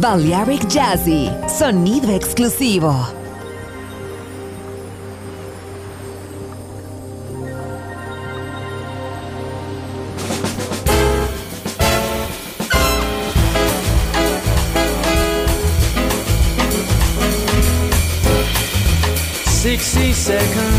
Balearic Jazzy, sonido exclusivo. Sixty seconds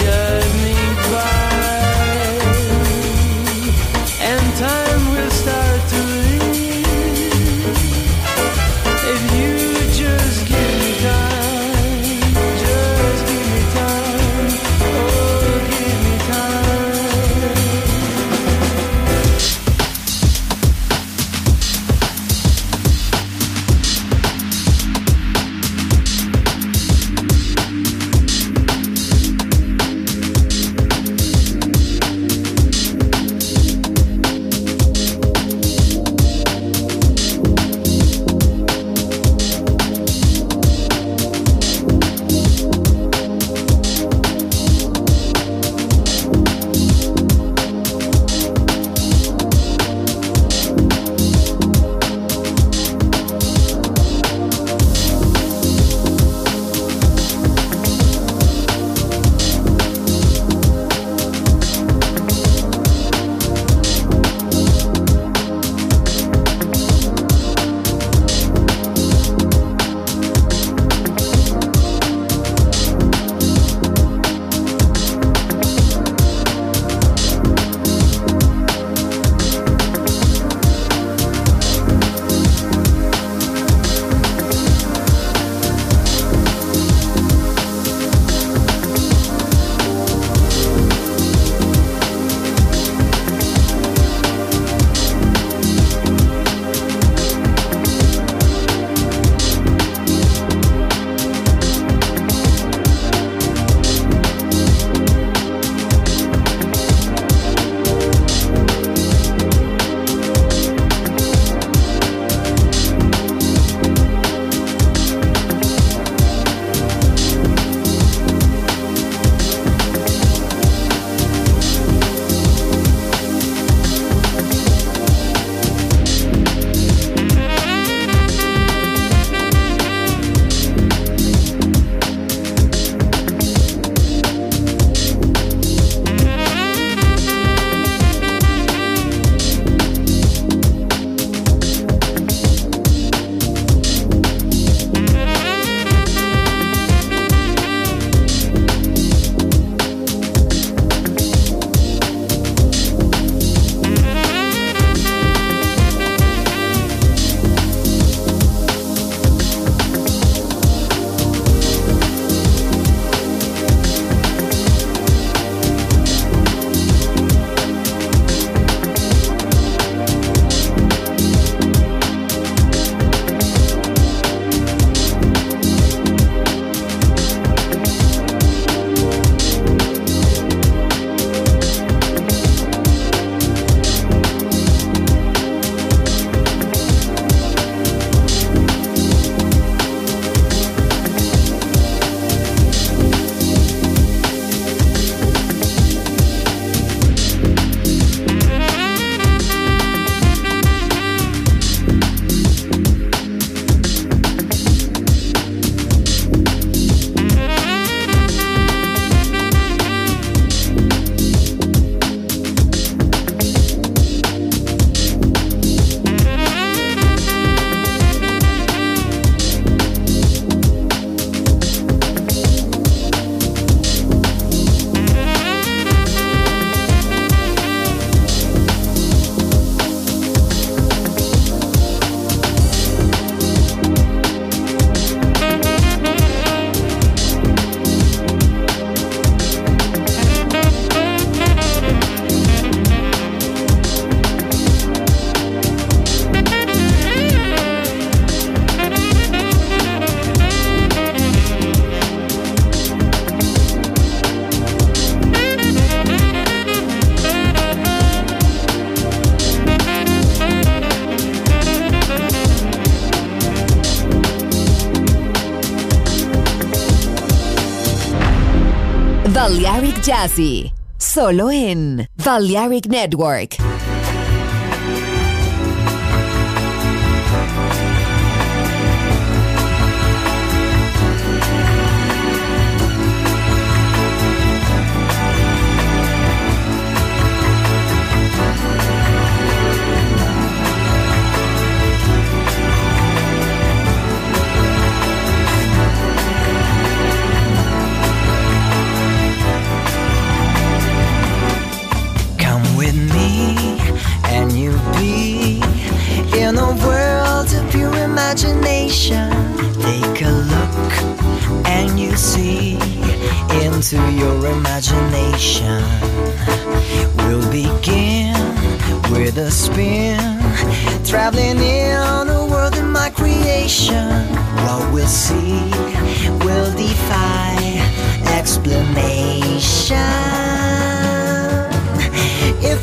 drive me by. And time Jazzy, solo en Balearic Network.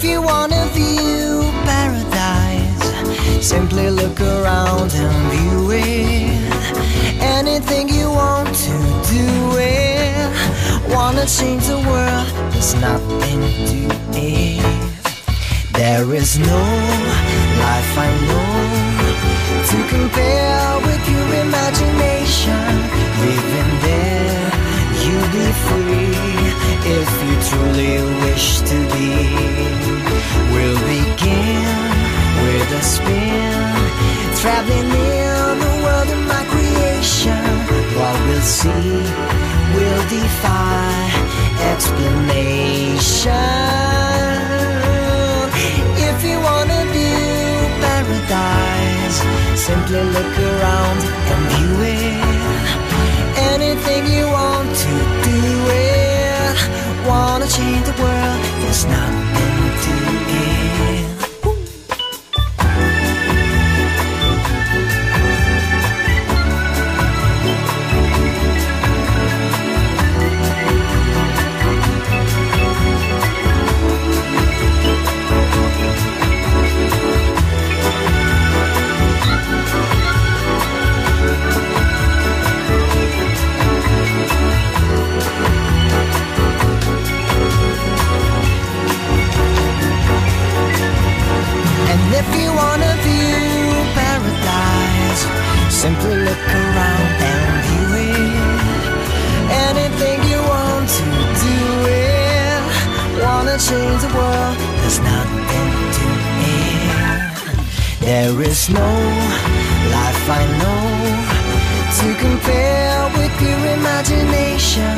If you wanna view paradise, simply look around and view it. Anything you want to do it. Wanna change the world, there's nothing to it. There is no life I know to compare with your imagination. Living there, you'll be free if you truly wish to be. We'll begin with a spin, traveling in the world of my creation. What we'll see will defy explanation. If you wanna view paradise, simply look around and view it. Anything you want. Wanna change the world, there's nothing wanna view paradise, simply look around and view it. Anything you want to do it. Wanna change the world, there's nothing to it. There is no life I know to compare with your imagination.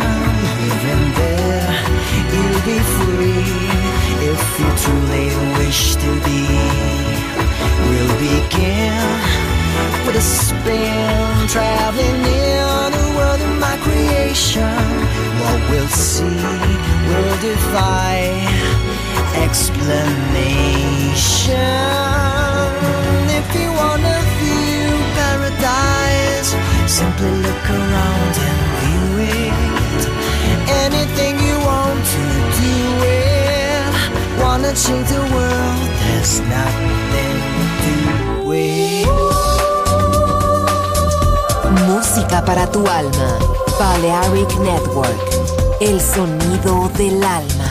Living there, you'll be free if you truly wish to be. We'll begin with a spin, traveling in the world of my creation. What we'll see will defy explanation. If you wanna view paradise, simply look around and view it. Anything you want to do it. Wanna change the world, there's nothing Música para tu alma. Balearic Network. El sonido del alma.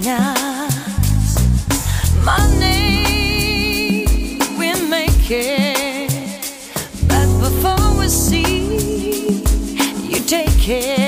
Yeah. Money, we make it. But before we see, you take it.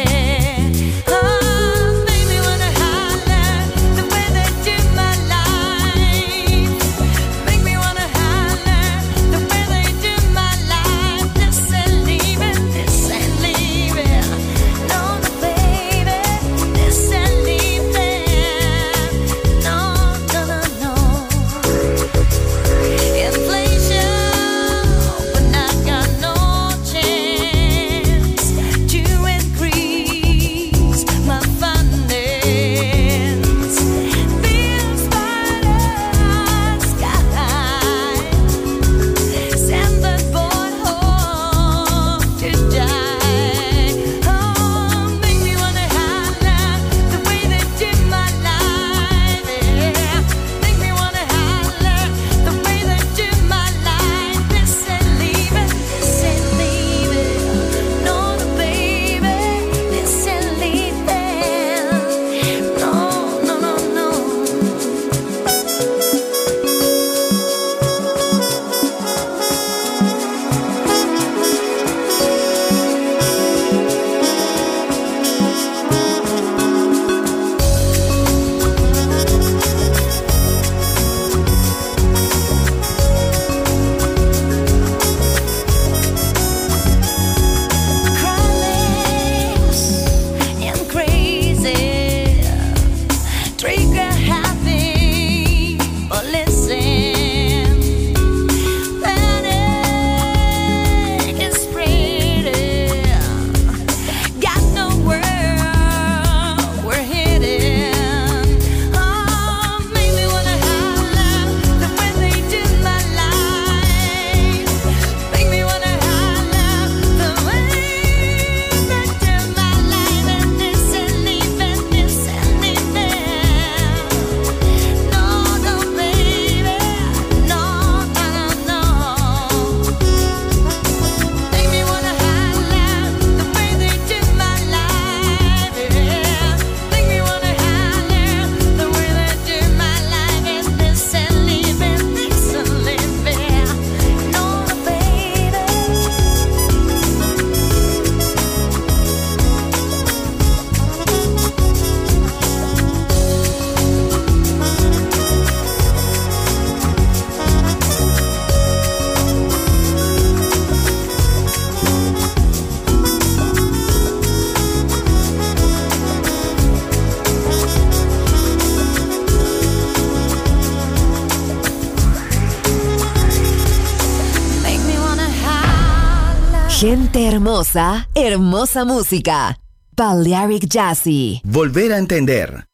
hermosa, hermosa música. Balearic Jazzy. Volver a entender.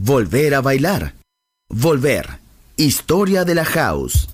Volver a bailar. Volver. Historia de la house.